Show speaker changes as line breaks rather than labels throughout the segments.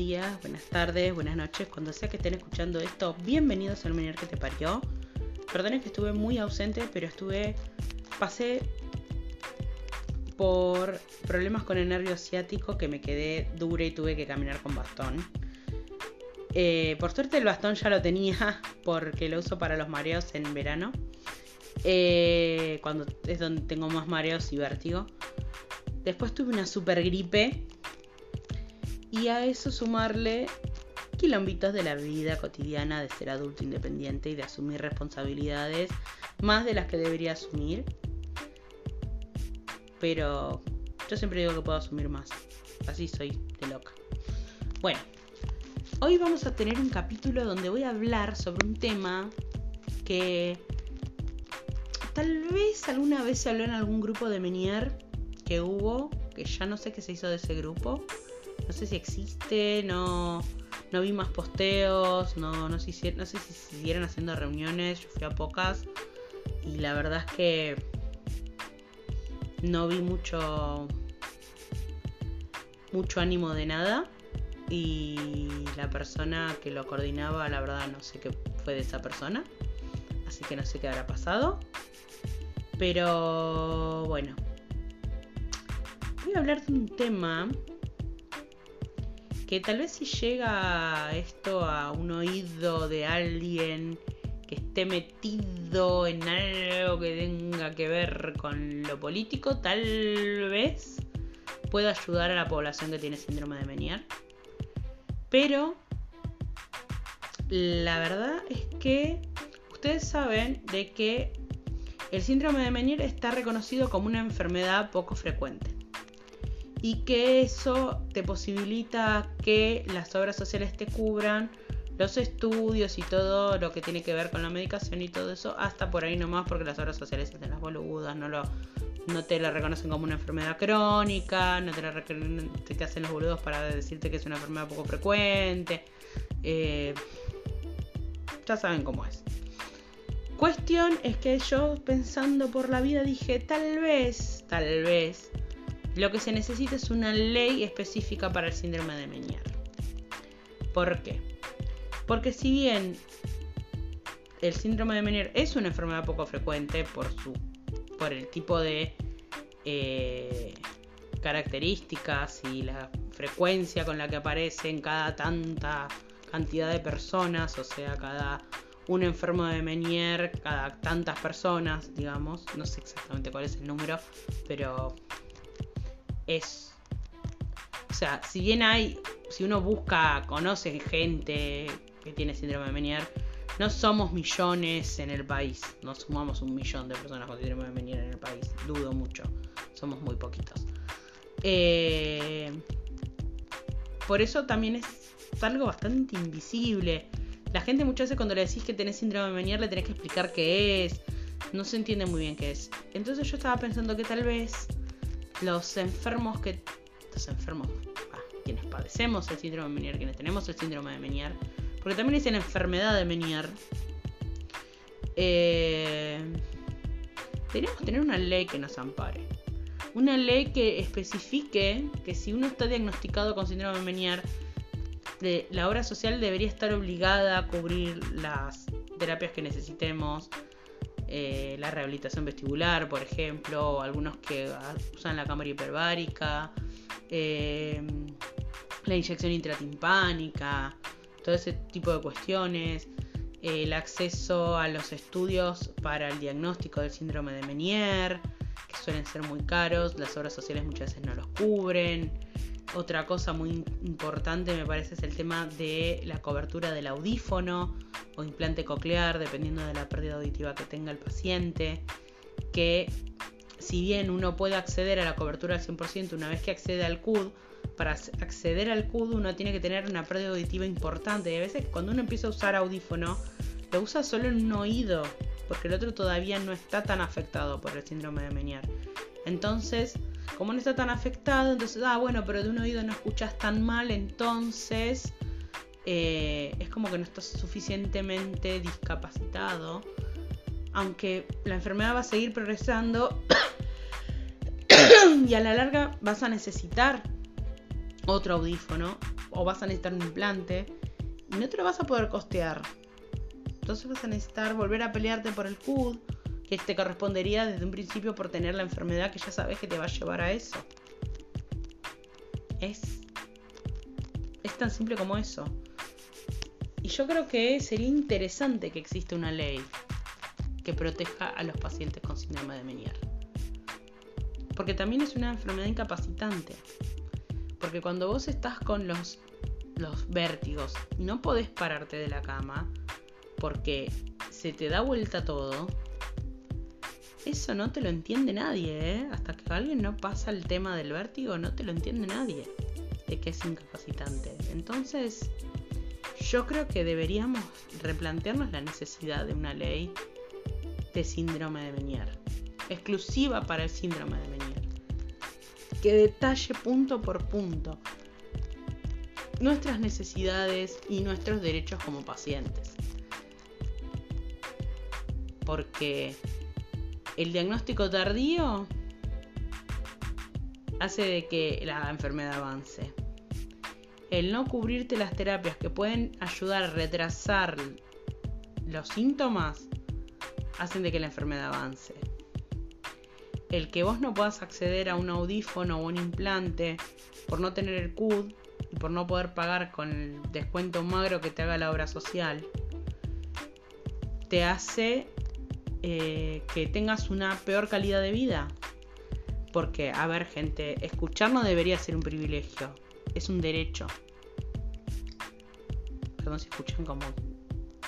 días, buenas tardes, buenas noches, cuando sea que estén escuchando esto, bienvenidos al Menier que te parió. Perdonen que estuve muy ausente, pero estuve, pasé por problemas con el nervio ciático que me quedé dura y tuve que caminar con bastón. Eh, por suerte el bastón ya lo tenía porque lo uso para los mareos en verano. Eh, cuando es donde tengo más mareos y vértigo. Después tuve una super gripe. Y a eso sumarle quilombitos de la vida cotidiana de ser adulto independiente y de asumir responsabilidades más de las que debería asumir. Pero yo siempre digo que puedo asumir más. Así soy de loca. Bueno, hoy vamos a tener un capítulo donde voy a hablar sobre un tema que tal vez alguna vez se habló en algún grupo de Menier que hubo, que ya no sé qué se hizo de ese grupo. No sé si existe, no, no vi más posteos, no, no, sé, no sé si siguieron haciendo reuniones, yo fui a pocas y la verdad es que no vi mucho mucho ánimo de nada y la persona que lo coordinaba la verdad no sé qué fue de esa persona así que no sé qué habrá pasado pero bueno. Voy a hablar de un tema que tal vez si llega esto a un oído de alguien que esté metido en algo que tenga que ver con lo político, tal vez pueda ayudar a la población que tiene síndrome de Menier. Pero la verdad es que ustedes saben de que el síndrome de Menier está reconocido como una enfermedad poco frecuente y que eso te posibilita que las obras sociales te cubran los estudios y todo lo que tiene que ver con la medicación y todo eso, hasta por ahí nomás, porque las obras sociales de las boludas, no lo no te la reconocen como una enfermedad crónica, no te, la te hacen los boludos para decirte que es una enfermedad poco frecuente. Eh, ya saben cómo es. Cuestión es que yo pensando por la vida dije, tal vez, tal vez, lo que se necesita es una ley específica para el síndrome de Menier. ¿Por qué? Porque si bien el síndrome de Menier es una enfermedad poco frecuente por, su, por el tipo de eh, características y la frecuencia con la que aparece en cada tanta cantidad de personas, o sea, cada un enfermo de Menier, cada tantas personas, digamos, no sé exactamente cuál es el número, pero es... O sea, si bien hay, si uno busca, conoce gente, que tiene síndrome de Menier. No somos millones en el país, no sumamos un millón de personas con síndrome de Menier en el país, dudo mucho, somos muy poquitos. Eh, por eso también es algo bastante invisible. La gente muchas veces cuando le decís que tenés síndrome de Menier le tenés que explicar qué es, no se entiende muy bien qué es. Entonces yo estaba pensando que tal vez los enfermos que... Los enfermos, ah, quienes padecemos el síndrome de Menier, quienes tenemos el síndrome de Menier, porque también dicen enfermedad de Menier. Eh, que tener una ley que nos ampare. Una ley que especifique que si uno está diagnosticado con síndrome de Menier, la obra social debería estar obligada a cubrir las terapias que necesitemos, eh, la rehabilitación vestibular, por ejemplo, algunos que usan la cámara hiperbárica, eh, la inyección intratimpánica, todo ese tipo de cuestiones, el acceso a los estudios para el diagnóstico del síndrome de Menier, que suelen ser muy caros, las obras sociales muchas veces no los cubren. Otra cosa muy importante me parece es el tema de la cobertura del audífono o implante coclear, dependiendo de la pérdida auditiva que tenga el paciente, que si bien uno puede acceder a la cobertura al 100% una vez que accede al CUD, para acceder al CUD uno tiene que tener una pérdida auditiva importante y a veces cuando uno empieza a usar audífono lo usa solo en un oído porque el otro todavía no está tan afectado por el síndrome de Menier. Entonces, como no está tan afectado, entonces, ah, bueno, pero de un oído no escuchas tan mal, entonces eh, es como que no estás suficientemente discapacitado. Aunque la enfermedad va a seguir progresando y a la larga vas a necesitar otro audífono o vas a necesitar un implante y no te lo vas a poder costear. Entonces vas a necesitar volver a pelearte por el CUD, que te correspondería desde un principio por tener la enfermedad que ya sabes que te va a llevar a eso. Es, es tan simple como eso. Y yo creo que sería interesante que exista una ley que proteja a los pacientes con síndrome de Meniere. Porque también es una enfermedad incapacitante. Porque cuando vos estás con los, los vértigos no podés pararte de la cama porque se te da vuelta todo, eso no te lo entiende nadie, ¿eh? Hasta que alguien no pasa el tema del vértigo, no te lo entiende nadie de que es incapacitante. Entonces, yo creo que deberíamos replantearnos la necesidad de una ley de síndrome de Meniere, exclusiva para el síndrome de Meniere, que detalle punto por punto nuestras necesidades y nuestros derechos como pacientes. Porque el diagnóstico tardío hace de que la enfermedad avance el no cubrirte las terapias que pueden ayudar a retrasar los síntomas hacen de que la enfermedad avance. El que vos no puedas acceder a un audífono o un implante por no tener el CUD y por no poder pagar con el descuento magro que te haga la obra social, te hace eh, que tengas una peor calidad de vida. Porque, a ver, gente, escuchar no debería ser un privilegio es un derecho. Perdón si escuchan como...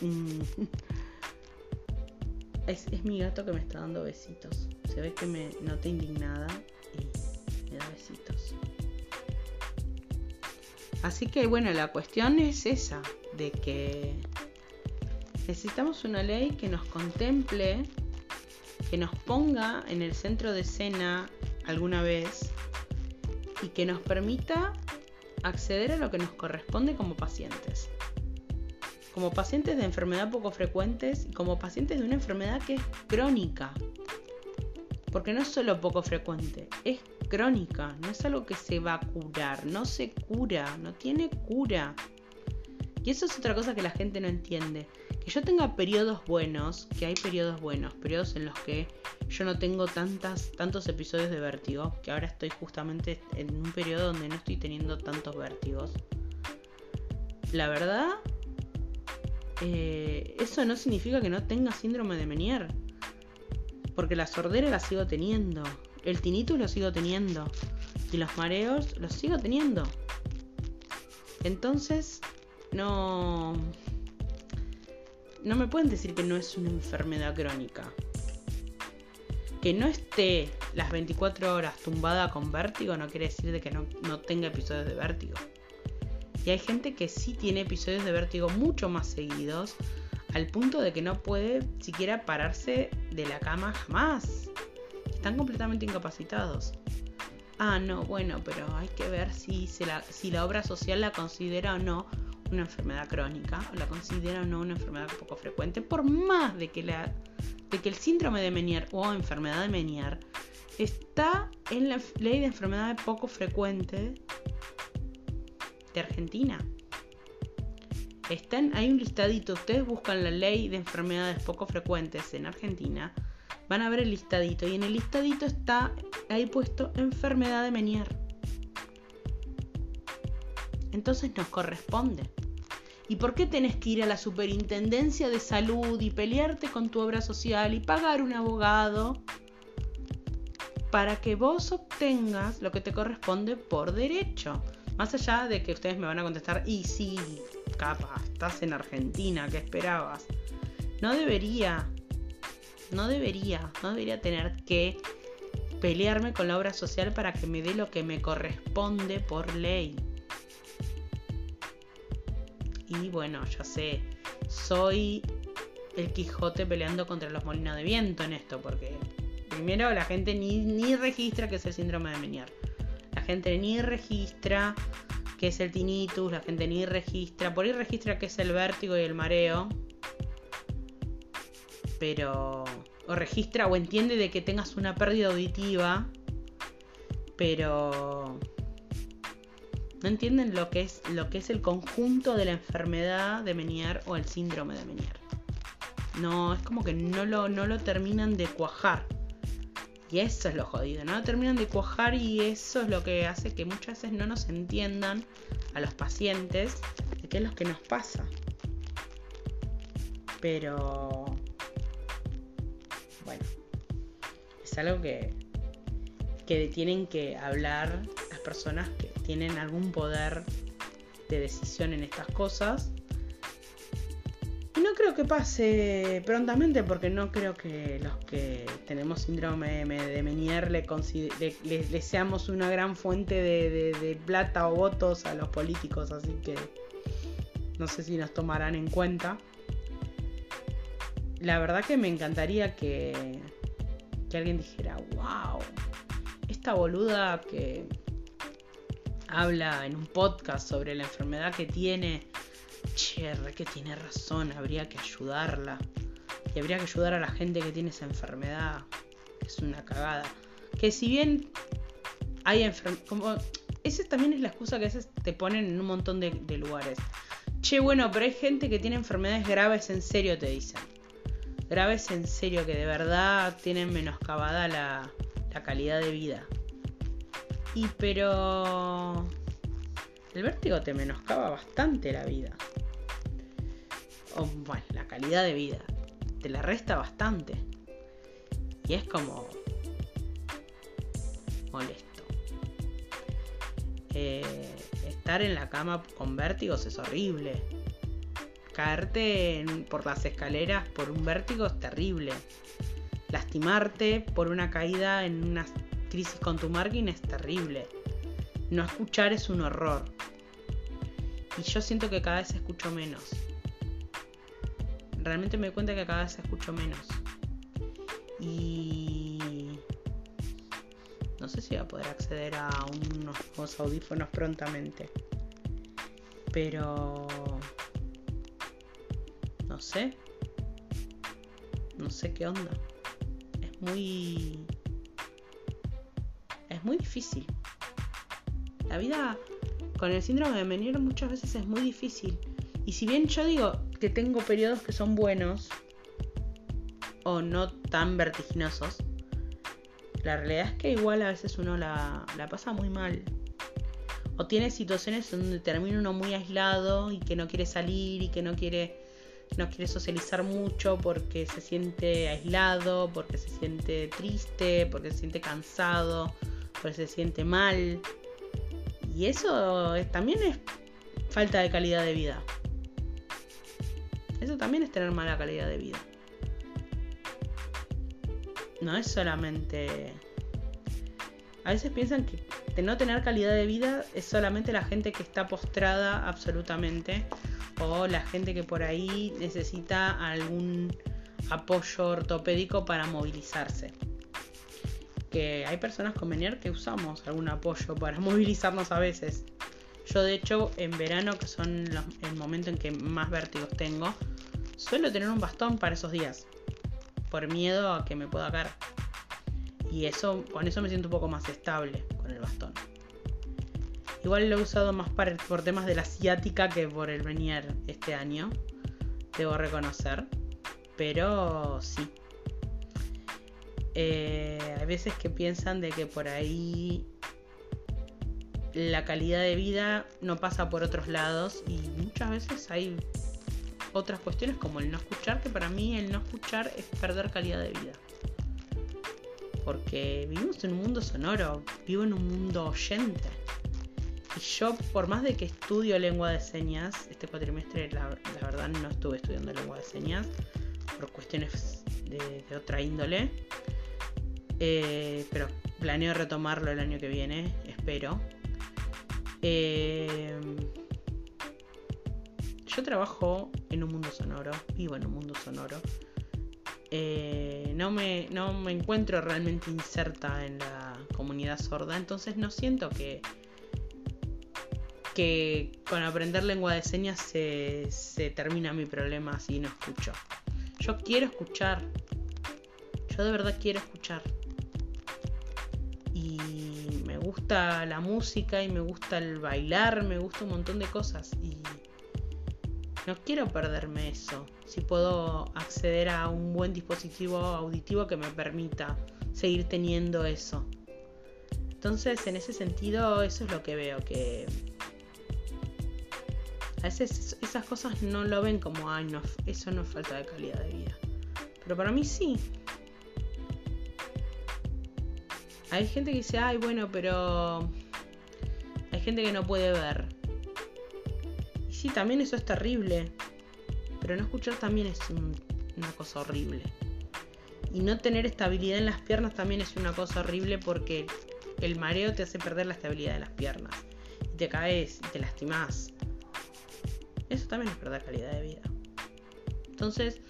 es, es mi gato que me está dando besitos. Se ve que me noté indignada y me da besitos. Así que bueno, la cuestión es esa, de que necesitamos una ley que nos contemple, que nos ponga en el centro de escena alguna vez y que nos permita acceder a lo que nos corresponde como pacientes. Como pacientes de enfermedad poco frecuentes y como pacientes de una enfermedad que es crónica. Porque no es solo poco frecuente, es crónica, no es algo que se va a curar, no se cura, no tiene cura. Y eso es otra cosa que la gente no entiende. Que yo tenga periodos buenos, que hay periodos buenos, periodos en los que yo no tengo tantas, tantos episodios de vértigo, que ahora estoy justamente en un periodo donde no estoy teniendo tantos vértigos. La verdad, eh, eso no significa que no tenga síndrome de Menier. Porque la sordera la sigo teniendo. El tinnitus lo sigo teniendo. Y los mareos los sigo teniendo. Entonces, no... No me pueden decir que no es una enfermedad crónica que no esté las 24 horas tumbada con vértigo no quiere decir de que no, tenga episodios de vértigo. Y hay gente que sí tiene episodios de vértigo mucho más seguidos, al punto de que no puede siquiera pararse de la cama jamás. Están completamente incapacitados. Ah, no, bueno, pero hay que ver si, la, si la obra social la considera o no una enfermedad crónica, la considera o no una enfermedad poco frecuente, por más de que la de que el síndrome de Menier o enfermedad de Menier está en la ley de enfermedades poco frecuente de Argentina. Están, hay un listadito, ustedes buscan la ley de enfermedades poco frecuentes en Argentina, van a ver el listadito y en el listadito está ahí puesto enfermedad de Menier. Entonces nos corresponde. ¿Y por qué tenés que ir a la superintendencia de salud y pelearte con tu obra social y pagar un abogado para que vos obtengas lo que te corresponde por derecho? Más allá de que ustedes me van a contestar, y sí, capa, estás en Argentina, ¿qué esperabas? No debería, no debería, no debería tener que pelearme con la obra social para que me dé lo que me corresponde por ley. Y bueno, ya sé, soy el Quijote peleando contra los molinos de viento en esto, porque primero la gente ni, ni registra que es el síndrome de Menier. La gente ni registra que es el tinnitus, la gente ni registra, por ahí registra que es el vértigo y el mareo, pero o registra o entiende de que tengas una pérdida auditiva, pero No entienden lo que es, lo que es el conjunto de la enfermedad de Menier o el síndrome de Menier. No, es como que no lo, no lo terminan de cuajar. Y eso es lo jodido, no lo terminan de cuajar y eso es lo que hace que muchas veces no nos entiendan a los pacientes de qué es lo que nos pasa. Pero bueno, es algo que, que tienen que hablar las personas que tienen algún poder de decisión en estas cosas y no creo que pase prontamente porque no creo que los que tenemos síndrome de Menier le, seamos una gran fuente de, plata o votos a los políticos, así que no sé si nos tomarán en cuenta. La verdad que me encantaría que, que alguien dijera, wow, esta boluda que habla en un podcast sobre la enfermedad que tiene che, que tiene razón, habría que ayudarla. Y habría que ayudar a la gente que tiene esa enfermedad. Es una cagada. Que si bien hay enfermedades... Esa también es la excusa que a veces te ponen en un montón de, lugares. Che, bueno, pero hay gente que tiene enfermedades graves en serio, te dicen. Graves en serio, que de verdad tienen menoscabada la, calidad de vida. Y pero... El vértigo te menoscaba bastante la vida o bueno, la calidad de vida, te la resta bastante. Y es como molesto. Eh, estar en la cama con vértigos es horrible. Caerte por las escaleras por un vértigo es terrible. Lastimarte por una caída en una crisis con tu margin es terrible. No escuchar es un horror. Y yo siento que cada vez escucho menos realmente me doy cuenta que cada vez escucho menos. Y no sé si voy a poder acceder a unos audífonos prontamente. Pero no sé. No sé qué onda. Es muy difícil. La vida con el síndrome de Meniere muchas veces es muy difícil. Y si bien yo digo, que tengo periodos que son buenos o no tan vertiginosos, la realidad es que igual a veces uno la, pasa muy mal. O tiene situaciones donde termina uno muy aislado y que no quiere salir y que no quiere, no quiere socializar mucho porque se siente aislado, porque se siente triste, porque se siente cansado, porque se siente mal. Y eso también es falta de calidad de vida. Eso también es tener mala calidad de vida. No es solamente... A veces piensan que de no tener calidad de vida es solamente la gente que está postrada absolutamente o la gente que por ahí necesita algún apoyo ortopédico para movilizarse. Que hay personas con que usamos algún apoyo para movilizarnos a veces. Yo de hecho en verano, que son el momento en que más vértigos tengo, suelo tener un bastón para esos días. Por miedo a que me pueda caer. Y eso, con eso me siento un poco más estable el bastón. Igual lo he usado más por temas de la asiática que por el Venier este año. Debo reconocer. Pero sí. Eh, hay veces que piensan de que por ahí la calidad de vida no pasa por otros lados y muchas veces hay otras cuestiones como el no escuchar, que para mí el no escuchar es perder calidad de vida. Porque vivimos en un mundo sonoro, vivo en un mundo oyente. Y yo, por más de que estudio lengua de señas, este cuatrimestre la, verdad no estuve estudiando lengua de señas por cuestiones de, otra índole. Eh, pero planeo retomarlo el año que viene, espero. Eh, yo trabajo en un mundo sonoro, vivo en un mundo sonoro. Eh, no, me, no me encuentro realmente inserta en la comunidad sorda, entonces no siento que, que con aprender lengua de señas se, se termina mi problema si no escucho. Yo quiero escuchar, yo de verdad quiero escuchar. Y gusta la música y me gusta el bailar, me gusta un montón de cosas y no quiero perderme eso. Si puedo acceder a un buen dispositivo auditivo que me permita seguir teniendo eso. Entonces, en ese sentido, eso es lo que veo, que a veces esas cosas no lo ven como, ay, no, eso no es falta de calidad de vida. Pero para mí sí. Hay gente que dice, ay, bueno, pero hay gente que no puede ver. Sí, también eso es terrible. Pero no escuchar también es una cosa horrible. Y no tener estabilidad en las piernas también es una cosa horrible porque el mareo te hace perder la estabilidad de las piernas. Y te caes y te lastimas. Eso también es perder calidad de vida. Entonces,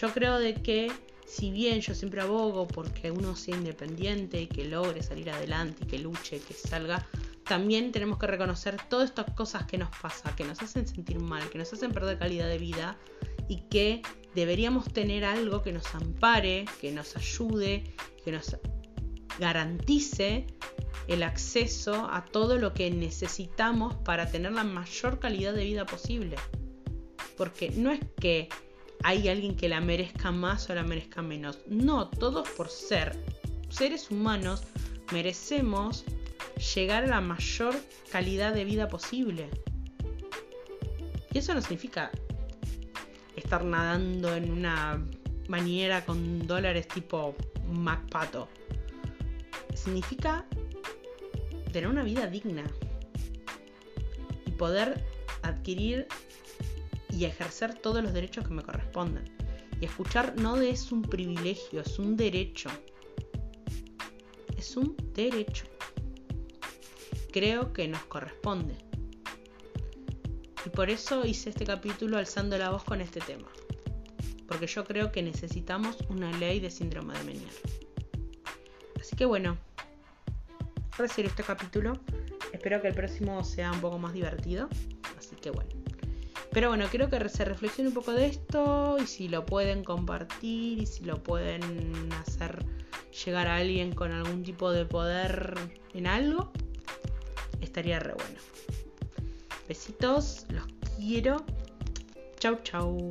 yo creo de que si bien yo siempre abogo porque uno sea independiente y que logre salir adelante y que luche, que salga, también tenemos que reconocer todas estas cosas que nos pasan, que nos hacen sentir mal, que nos hacen perder calidad de vida y que deberíamos tener algo que nos ampare, que nos ayude, que nos garantice el acceso a todo lo que necesitamos para tener la mayor calidad de vida posible. Porque no es que hay alguien que la merezca más o la merezca menos. No, todos por ser seres humanos merecemos llegar a la mayor calidad de vida posible. Y eso no significa estar nadando en una bañera con dólares tipo MacPato. Significa tener una vida digna y poder adquirir y ejercer todos los derechos que me correspondan. Y escuchar no es un privilegio, es un derecho. Es un derecho. Creo que nos corresponde. Y por eso hice este capítulo alzando la voz con este tema. Porque yo creo que necesitamos una ley de síndrome de Menier. Así que bueno, recibir este capítulo. Espero que el próximo sea un poco más divertido. Así que bueno. Pero bueno, quiero que se reflexione un poco de esto y si lo pueden compartir y si lo pueden hacer llegar a alguien con algún tipo de poder en algo, estaría re bueno. Besitos, los quiero. Chau, chau.